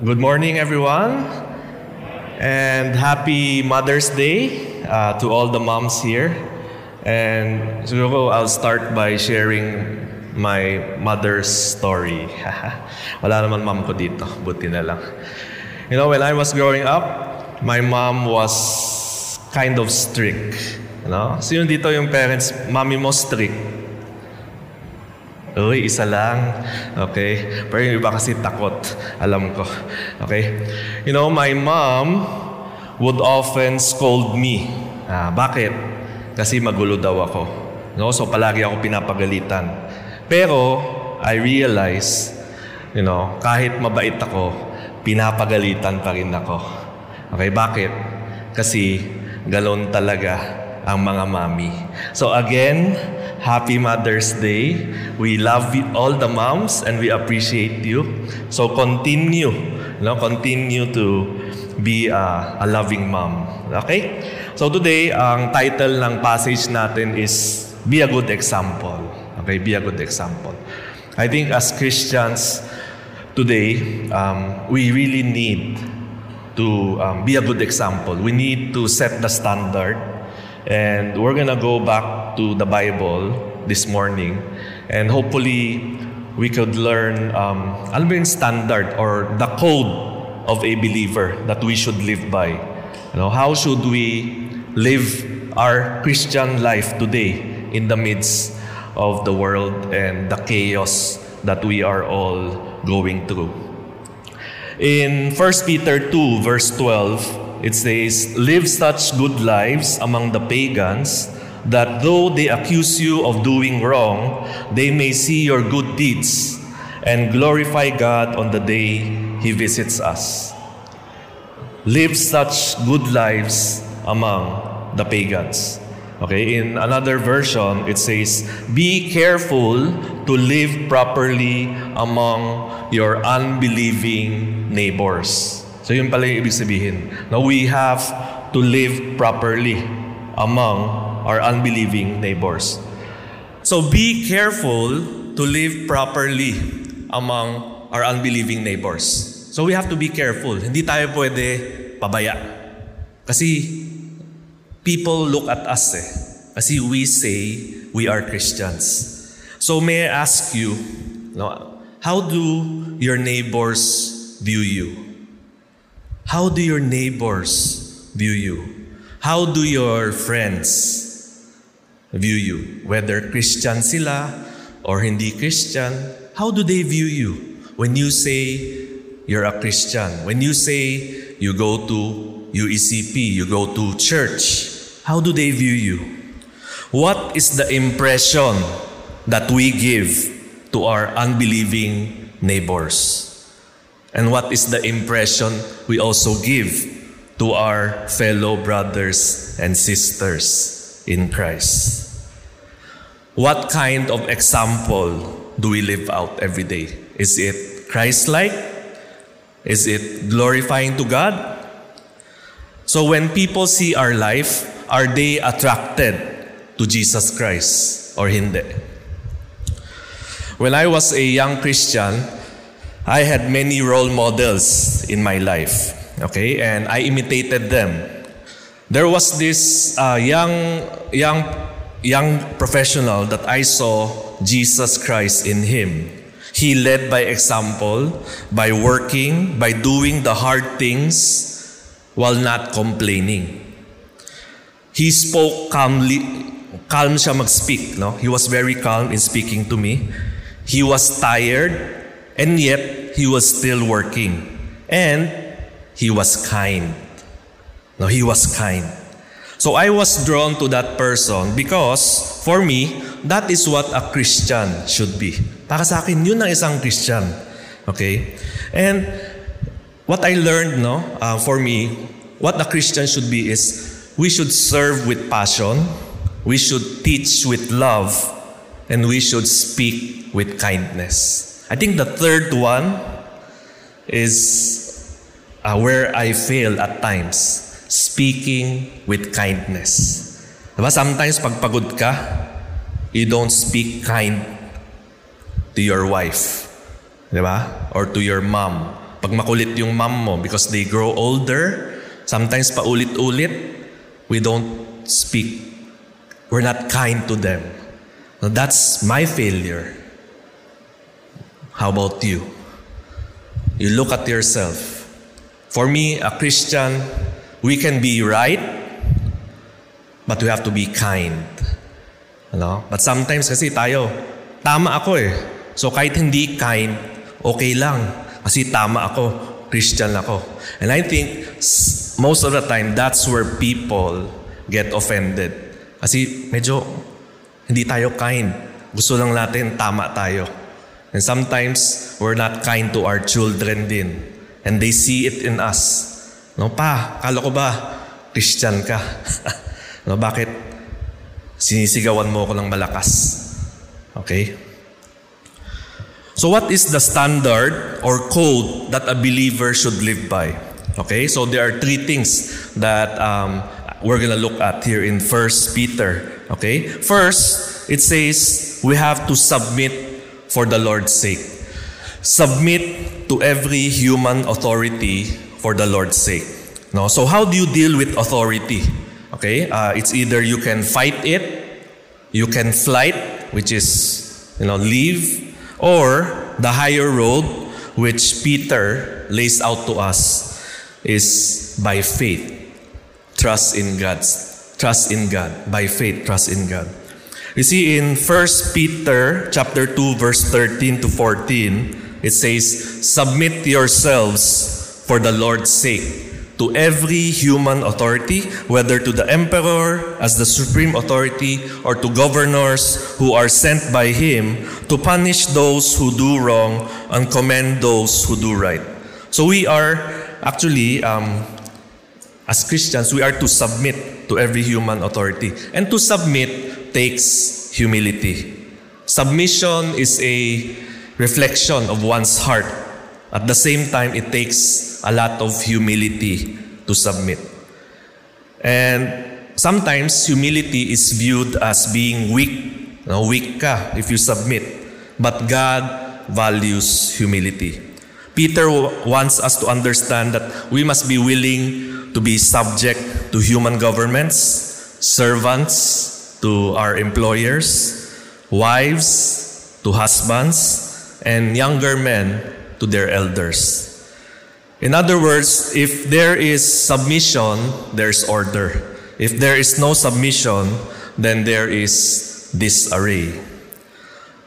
Good morning, everyone, and happy Mother's Day uh, to all the moms here. And siguro I'll start by sharing my mother's story. Wala naman mom ko dito, buti na lang. You know, when I was growing up, my mom was kind of strict. You know? Sino dito yung parents, mommy mo strict? Uy, isa lang. Okay? Pero yung iba kasi takot. Alam ko. Okay? You know, my mom would often scold me. Ah, bakit? Kasi magulo daw ako. No? So palagi ako pinapagalitan. Pero I realize, you know, kahit mabait ako, pinapagalitan pa rin ako. Okay, bakit? Kasi galon talaga ang mga mami. So again, Happy Mother's Day. We love you, all the moms and we appreciate you. So continue, no? continue to be a, a loving mom. Okay? So today, ang title ng passage natin is Be a Good Example. Okay, be a good example. I think as Christians today, um, we really need to um, be a good example. We need to set the standard And we're gonna go back to the Bible this morning, and hopefully we could learn um, standard or the code of a believer that we should live by. You know, how should we live our Christian life today in the midst of the world and the chaos that we are all going through? In 1 Peter 2, verse 12, it says, Live such good lives among the pagans that though they accuse you of doing wrong, they may see your good deeds and glorify God on the day He visits us. Live such good lives among the pagans. Okay, in another version, it says, Be careful to live properly among your unbelieving neighbors. So yun pala yung ibig sabihin. Now we have to live properly among our unbelieving neighbors. So be careful to live properly among our unbelieving neighbors. So we have to be careful. Hindi tayo pwede pabaya. Kasi people look at us eh. Kasi we say we are Christians. So may I ask you, no, how do your neighbors view you? How do your neighbors view you? How do your friends view you? Whether Christian sila or hindi Christian, how do they view you? When you say you're a Christian, when you say you go to UECP, you go to church, how do they view you? What is the impression that we give to our unbelieving neighbors? And what is the impression we also give to our fellow brothers and sisters in Christ? What kind of example do we live out every day? Is it Christ like? Is it glorifying to God? So when people see our life, are they attracted to Jesus Christ or hindi? When I was a young Christian, I had many role models in my life, okay, and I imitated them. There was this uh, young, young, young professional that I saw Jesus Christ in him. He led by example, by working, by doing the hard things while not complaining. He spoke calmly, calm siya mag-speak, no? He was very calm in speaking to me. He was tired, and yet, he was still working. And he was kind. No, he was kind. So I was drawn to that person because for me, that is what a Christian should be. Para sa akin, yun ang isang Christian. Okay? And what I learned, no, uh, for me, what a Christian should be is we should serve with passion, we should teach with love, and we should speak with kindness. I think the third one is uh, where I fail at times, speaking with kindness. Diba? Sometimes pag pagod ka, you don't speak kind to your wife. Diba? Or to your mom. pag makulit yung mom mo because they grow older, sometimes paulit-ulit, we don't speak. We're not kind to them. Now, that's my failure. How about you? You look at yourself. For me, a Christian, we can be right, but we have to be kind. Ano? But sometimes kasi tayo, tama ako eh. So kahit hindi kind, okay lang. Kasi tama ako, Christian ako. And I think most of the time, that's where people get offended. Kasi medyo hindi tayo kind. Gusto lang natin tama tayo. And sometimes, we're not kind to our children din. And they see it in us. No, pa, kala ko ba, Christian ka? no, bakit sinisigawan mo ko ng malakas? Okay? So what is the standard or code that a believer should live by? Okay, so there are three things that um, we're gonna look at here in First Peter. Okay, first it says we have to submit for the Lord's sake. Submit to every human authority for the Lord's sake. No, so how do you deal with authority? Okay, uh, it's either you can fight it, you can flight, which is you know leave or the higher road, which Peter lays out to us, is by faith. Trust in God. Trust in God. By faith, trust in God. You see in 1 Peter chapter 2 verse 13 to 14, it says, "Submit yourselves for the Lord's sake to every human authority, whether to the emperor as the supreme authority or to governors who are sent by him to punish those who do wrong and commend those who do right. So we are actually, um, as Christians, we are to submit to every human authority. And to submit takes humility. Submission is a reflection of one's heart at the same time, it takes a lot of humility to submit. And sometimes humility is viewed as being weak. No, weak ka if you submit. But God values humility. Peter wants us to understand that we must be willing to be subject to human governments, servants to our employers, wives to husbands, and younger men to their elders. In other words, if there is submission, there's order. If there is no submission, then there is disarray.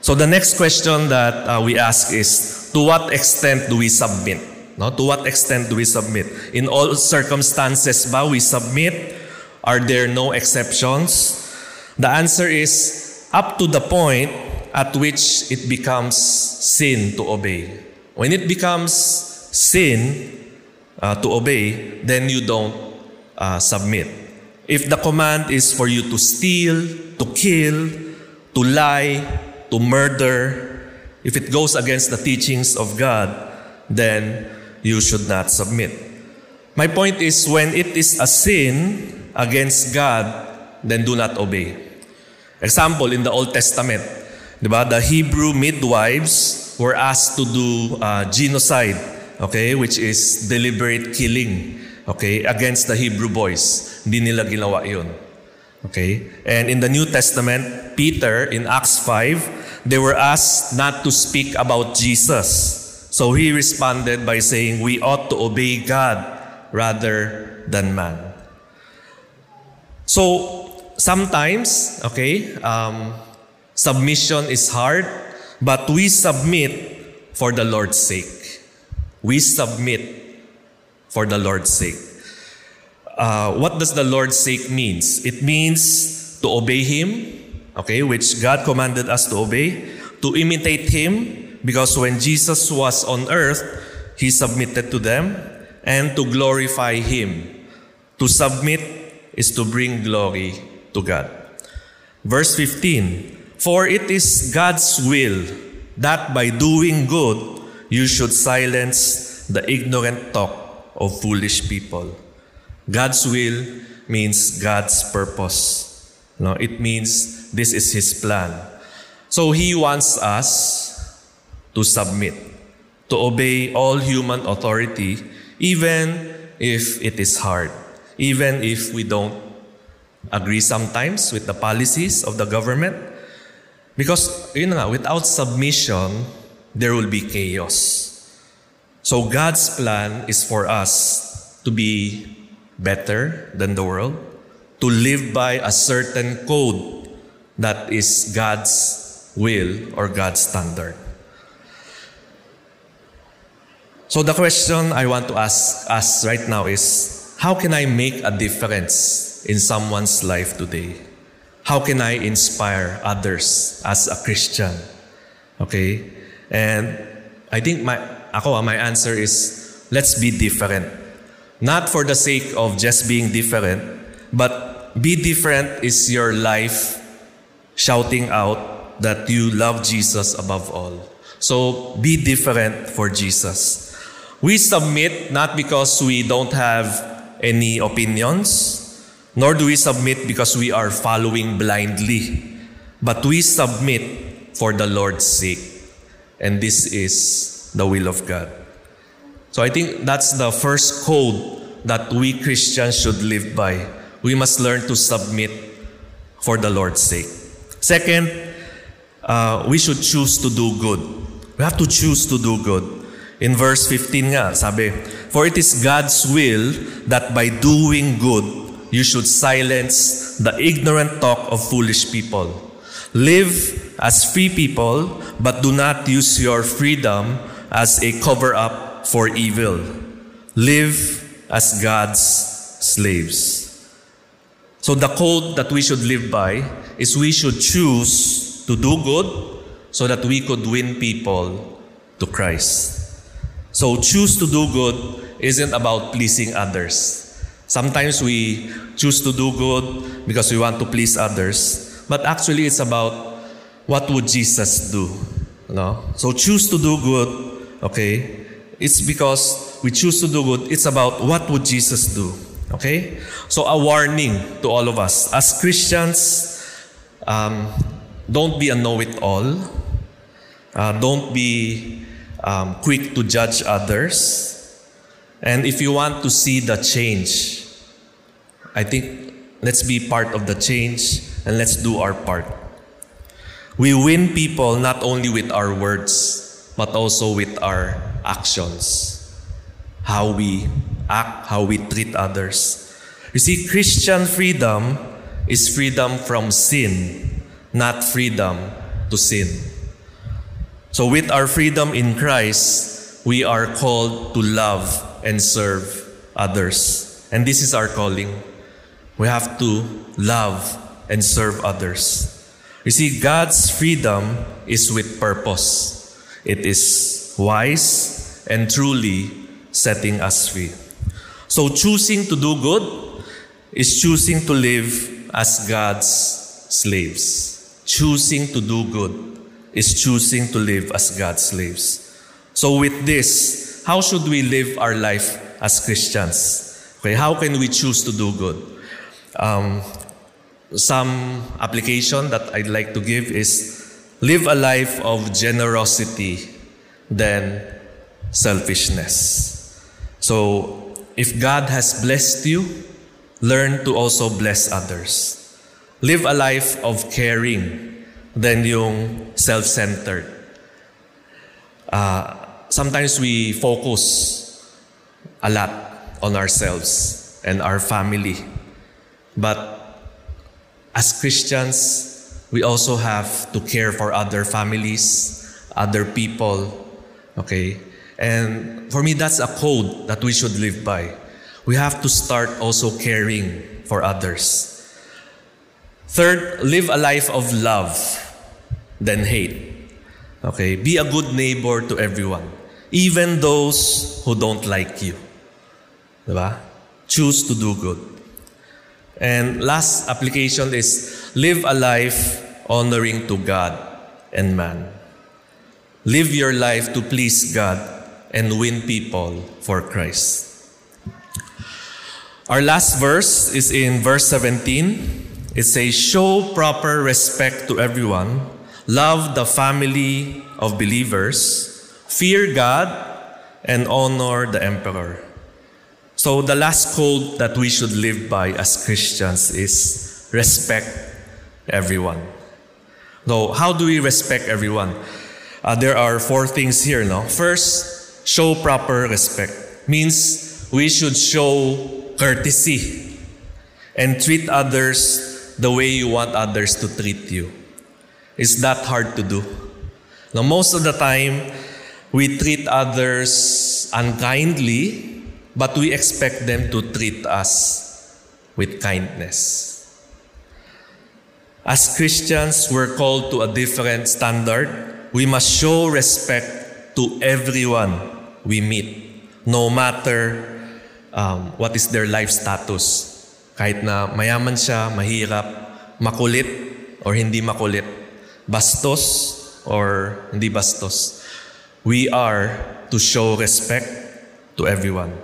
So the next question that uh, we ask is, to what extent do we submit? No? To what extent do we submit? In all circumstances ba we submit? Are there no exceptions? The answer is up to the point at which it becomes sin to obey. When it becomes sin uh, to obey, then you don't uh, submit. If the command is for you to steal, to kill, to lie, to murder, if it goes against the teachings of God, then you should not submit. My point is when it is a sin against God, then do not obey. Example in the Old Testament, diba? the Hebrew midwives were asked to do uh, genocide, okay, which is deliberate killing, okay, against the Hebrew boys. Hindi nila ginawa yun. Okay? And in the New Testament, Peter, in Acts 5, they were asked not to speak about Jesus. So he responded by saying, We ought to obey God rather than man. So sometimes, okay, um, submission is hard but we submit for the Lord's sake. We submit for the Lord's sake. Uh, what does the Lord's sake means? It means to obey Him, okay, which God commanded us to obey, to imitate Him, because when Jesus was on earth, He submitted to them, and to glorify Him. To submit is to bring glory to God. Verse 15 For it is God's will that by doing good you should silence the ignorant talk of foolish people. God's will means God's purpose. No, it means this is His plan. So He wants us to submit. to obey all human authority, even if it is hard, even if we don't agree sometimes with the policies of the government. Because, you know, without submission, there will be chaos. So God's plan is for us to be better than the world, to live by a certain code that is God's will or God's standard. So the question I want to ask us right now is how can I make a difference in someone's life today? How can I inspire others as a Christian? Okay? And I think my ako ah, my answer is let's be different. Not for the sake of just being different, but be different is your life shouting out that you love Jesus above all. So be different for Jesus. We submit not because we don't have any opinions, nor do we submit because we are following blindly, but we submit for the Lord's sake. And this is the will of God. So I think that's the first code that we Christians should live by. We must learn to submit for the Lord's sake. Second, uh, we should choose to do good. We have to choose to do good. In verse 15 nga, sabi, For it is God's will that by doing good, you should silence the ignorant talk of foolish people. Live as free people, but do not use your freedom as a cover up for evil. Live as God's slaves. So the code that we should live by is we should choose to do good so that we could win people to Christ. So choose to do good isn't about pleasing others. Sometimes we choose to do good because we want to please others, but actually it's about what would Jesus do? No? So choose to do good, okay? It's because we choose to do good, it's about what would Jesus do? Okay? So a warning to all of us. As Christians, um, don't be a know-it-all. Uh, don't be um, quick to judge others. And if you want to see the change, I think let's be part of the change and let's do our part. We win people not only with our words, but also with our actions. How we act, how we treat others. You see, Christian freedom is freedom from sin, not freedom to sin. So, with our freedom in Christ, we are called to love and serve others. And this is our calling. We have to love and serve others. You see, God's freedom is with purpose, it is wise and truly setting us free. So, choosing to do good is choosing to live as God's slaves. Choosing to do good is choosing to live as God's slaves. So, with this, how should we live our life as Christians? Okay, how can we choose to do good? Um, some application that I'd like to give is live a life of generosity than selfishness. So, if God has blessed you, learn to also bless others. Live a life of caring than yung self-centered. Uh, sometimes we focus a lot on ourselves and our family. But as Christians, we also have to care for other families, other people. Okay? And for me, that's a code that we should live by. We have to start also caring for others. Third, live a life of love than hate. Okay, be a good neighbor to everyone, even those who don't like you. Diba? Choose to do good. And last application is live a life honoring to God and man. Live your life to please God and win people for Christ. Our last verse is in verse 17. It says, Show proper respect to everyone Love the family of believers, fear God and honor the emperor. So the last code that we should live by as Christians is respect everyone. So how do we respect everyone? Uh, there are four things here. No, first, show proper respect means we should show courtesy and treat others the way you want others to treat you. Is that hard to do? Now, most of the time, we treat others unkindly, but we expect them to treat us with kindness. As Christians, we're called to a different standard. We must show respect to everyone we meet, no matter um, what is their life status. Kahit na mayaman siya, mahirap, makulit, or hindi makulit, bastos, or hindi bastos. We are to show respect to everyone.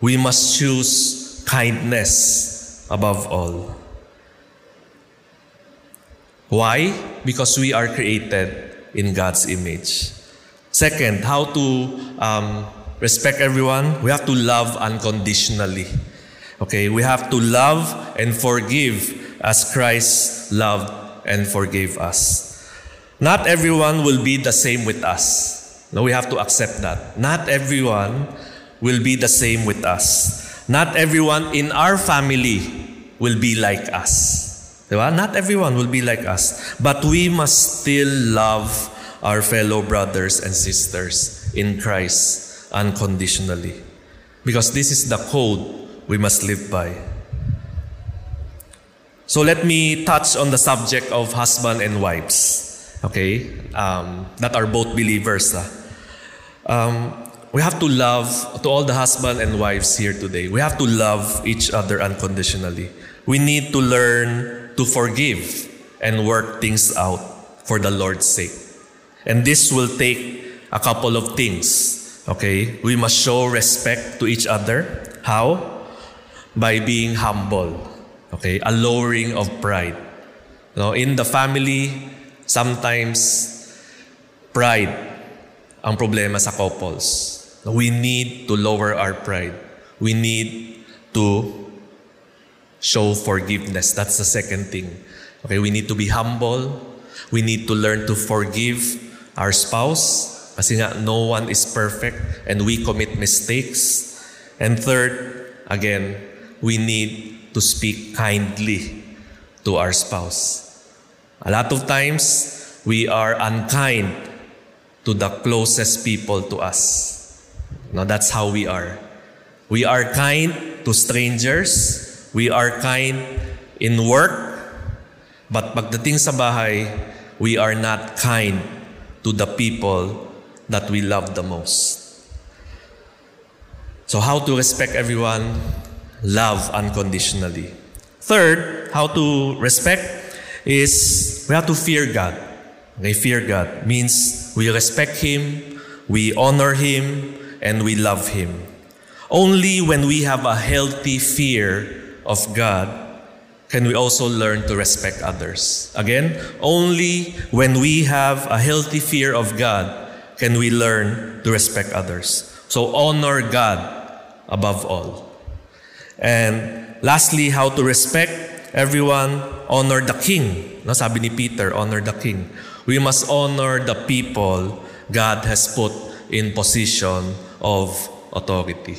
We must choose kindness above all. Why? Because we are created in God's image. Second, how to um, respect everyone? We have to love unconditionally. Okay, we have to love and forgive as Christ loved and forgave us. Not everyone will be the same with us. No, we have to accept that. Not everyone will be the same with us. Not everyone in our family will be like us. Diba? Not everyone will be like us. But we must still love our fellow brothers and sisters in Christ unconditionally. Because this is the code we must live by. So let me touch on the subject of husband and wives, okay, um, that are both believers. Uh. Um, we have to love, to all the husband and wives here today, we have to love each other unconditionally. We need to learn to forgive and work things out for the Lord's sake. And this will take a couple of things, okay? We must show respect to each other. How? by being humble. Okay, a lowering of pride. You know, in the family, sometimes pride ang problema sa couples. We need to lower our pride. We need to show forgiveness. That's the second thing. Okay, we need to be humble. We need to learn to forgive our spouse. Kasi nga, no one is perfect and we commit mistakes. And third, again, we need to speak kindly to our spouse. A lot of times, we are unkind to the closest people to us. Now, that's how we are. We are kind to strangers. We are kind in work. But pagdating sa bahay, we are not kind to the people that we love the most. So, how to respect everyone? love unconditionally. Third, how to respect is we have to fear God. Okay, fear God means we respect Him, we honor Him, and we love Him. Only when we have a healthy fear of God can we also learn to respect others. Again, only when we have a healthy fear of God can we learn to respect others. So honor God above all. And lastly, how to respect everyone, honor the king. No, sabi ni Peter, honor the king. We must honor the people God has put in position of authority.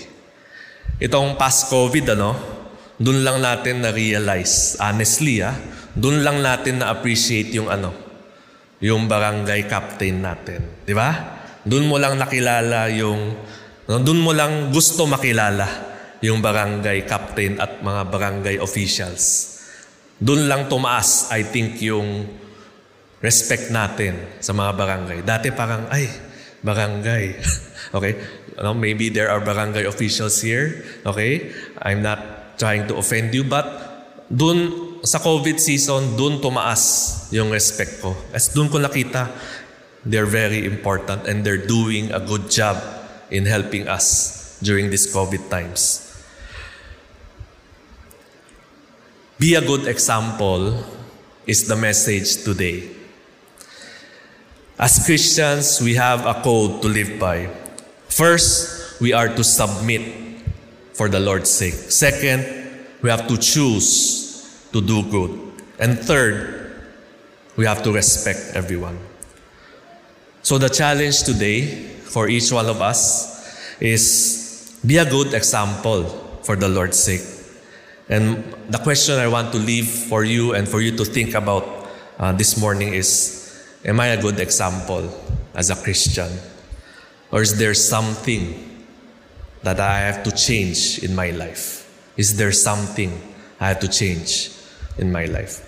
Itong past COVID, ano, dun lang natin na-realize, honestly, ah, dun lang natin na-appreciate yung ano, yung barangay captain natin. Di ba? Dun mo lang nakilala yung, dun mo lang gusto makilala yung barangay captain at mga barangay officials. Doon lang tumaas, I think, yung respect natin sa mga barangay. Dati parang, ay, barangay. okay? You maybe there are barangay officials here. Okay? I'm not trying to offend you, but doon sa COVID season, doon tumaas yung respect ko. As doon ko nakita, they're very important and they're doing a good job in helping us during these COVID times. Be a good example is the message today. As Christians, we have a code to live by. First, we are to submit for the Lord's sake. Second, we have to choose to do good. And third, we have to respect everyone. So the challenge today for each one of us is be a good example for the Lord's sake. And the question I want to leave for you and for you to think about uh, this morning is Am I a good example as a Christian? Or is there something that I have to change in my life? Is there something I have to change in my life?